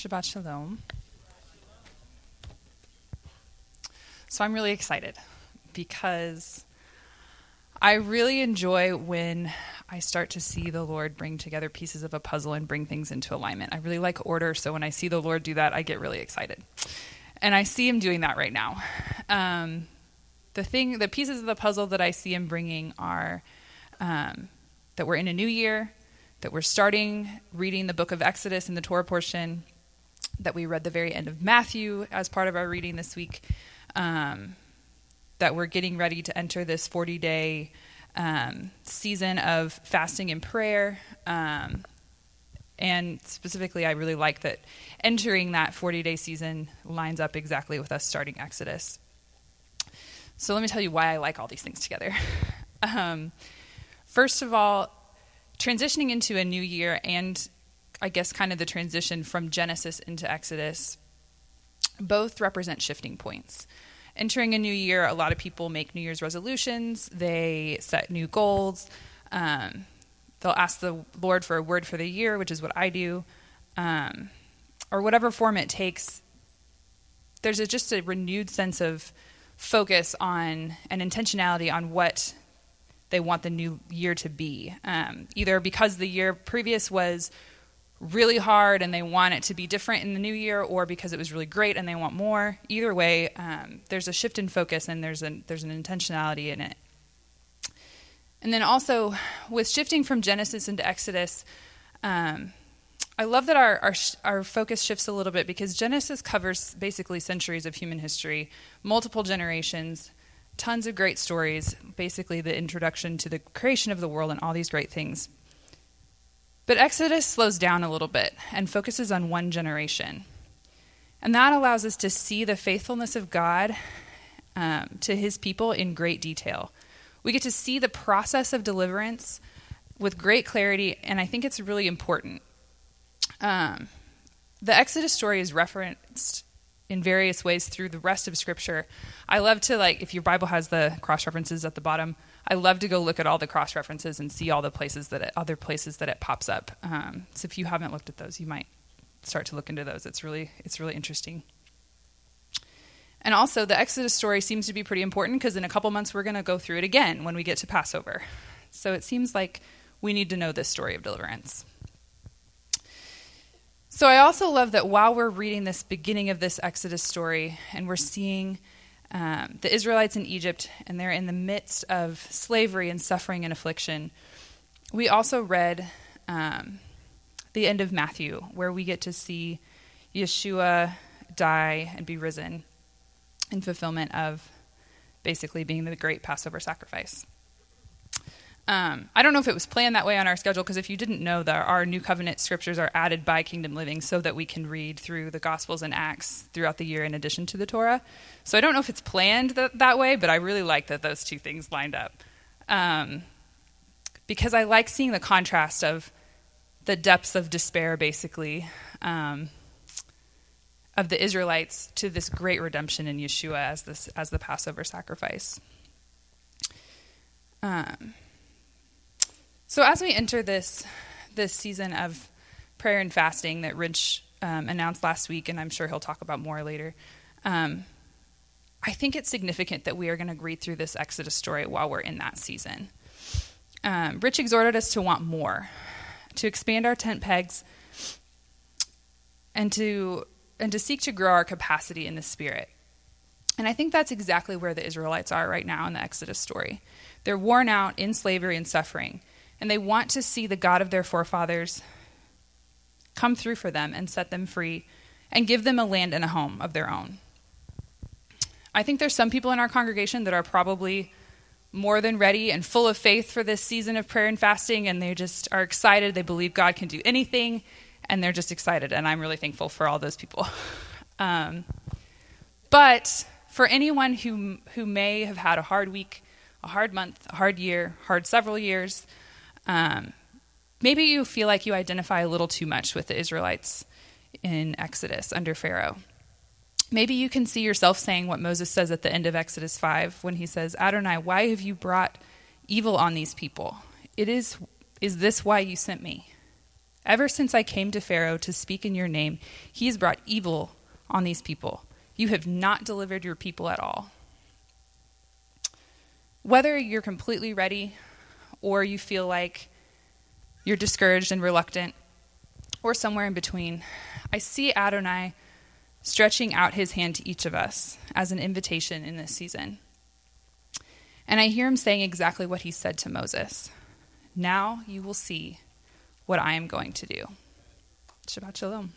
Shabbat Shalom. So I'm really excited because I really enjoy when I start to see the Lord bring together pieces of a puzzle and bring things into alignment. I really like order, so when I see the Lord do that, I get really excited. And I see Him doing that right now. Um, the thing, the pieces of the puzzle that I see Him bringing are um, that we're in a new year, that we're starting reading the book of Exodus in the Torah portion, that we read the very end of Matthew as part of our reading this week, um, that we're getting ready to enter this 40 day um, season of fasting and prayer. Um, and specifically, I really like that entering that 40 day season lines up exactly with us starting Exodus. So, let me tell you why I like all these things together. Um, first of all, transitioning into a new year and I guess kind of the transition from Genesis into Exodus both represent shifting points. Entering a new year, a lot of people make New Year's resolutions, they set new goals. Um, they'll ask the Lord for a word for the year, which is what I do, um, or whatever form it takes. There's a, just a renewed sense of focus on and intentionality on what they want the new year to be. Um, either because the year previous was really hard and they want it to be different in the new year, or because it was really great and they want more. Either way, um, there's a shift in focus and there's an there's an intentionality in it. And then also with shifting from Genesis into Exodus. Um, I love that our, our, our focus shifts a little bit because Genesis covers basically centuries of human history, multiple generations, tons of great stories, basically the introduction to the creation of the world and all these great things. But Exodus slows down a little bit and focuses on one generation. And that allows us to see the faithfulness of God um, to his people in great detail. We get to see the process of deliverance with great clarity, and I think it's really important. Um, the Exodus story is referenced in various ways through the rest of scripture. I love to like if your Bible has the cross references at the bottom. I love to go look at all the cross references and see all the places that it, other places that it pops up. Um, so if you haven't looked at those, you might start to look into those. It's really it's really interesting. And also, the Exodus story seems to be pretty important because in a couple months we're going to go through it again when we get to Passover. So it seems like we need to know this story of deliverance. So I also love that while we're reading this beginning of this Exodus story and we're seeing um, the Israelites in Egypt and they're in the midst of slavery and suffering and affliction, we also read um, the end of Matthew where we get to see Yeshua die and be risen in fulfillment of basically being the great Passover sacrifice. Um, I don't know if it was planned that way on our schedule because if you didn't know that our New Covenant scriptures are added by Kingdom Living so that we can read through the Gospels and Acts throughout the year in addition to the Torah. So I don't know if it's planned that, that way, but I really like that those two things lined up. Um, because I like seeing the contrast of the depths of despair, basically, um, of the Israelites to this great redemption in Yeshua as, this, as the Passover sacrifice. Um, so as we enter this this season of prayer and fasting that Rich um, announced last week, and I'm sure he'll talk about more later, um, I think it's significant that we are going to read through this Exodus story while we're in that season. Um, Rich exhorted us to want more, to expand our tent pegs, and to and to seek to grow our capacity in the spirit. And I think that's exactly where the Israelites are right now in the Exodus story. They're worn out in slavery and suffering and they want to see the God of their forefathers come through for them and set them free and give them a land and a home of their own. I think there's some people in our congregation that are probably more than ready and full of faith for this season of prayer and fasting, and they just are excited. They believe God can do anything, and they're just excited. And I'm really thankful for all those people. Um, but for anyone who, who may have had a hard week, a hard month, a hard year, hard several years, um, maybe you feel like you identify a little too much with the Israelites in Exodus under Pharaoh. Maybe you can see yourself saying what Moses says at the end of Exodus 5 when he says, Adonai, why have you brought evil on these people? It is, is this why you sent me? Ever since I came to Pharaoh to speak in your name, he has brought evil on these people. You have not delivered your people at all. Whether you're completely ready or you feel like you're discouraged and reluctant, or somewhere in between, I see Adonai stretching out his hand to each of us as an invitation in this season. And I hear him saying exactly what he said to Moses Now you will see what I am going to do. Shabbat Shalom.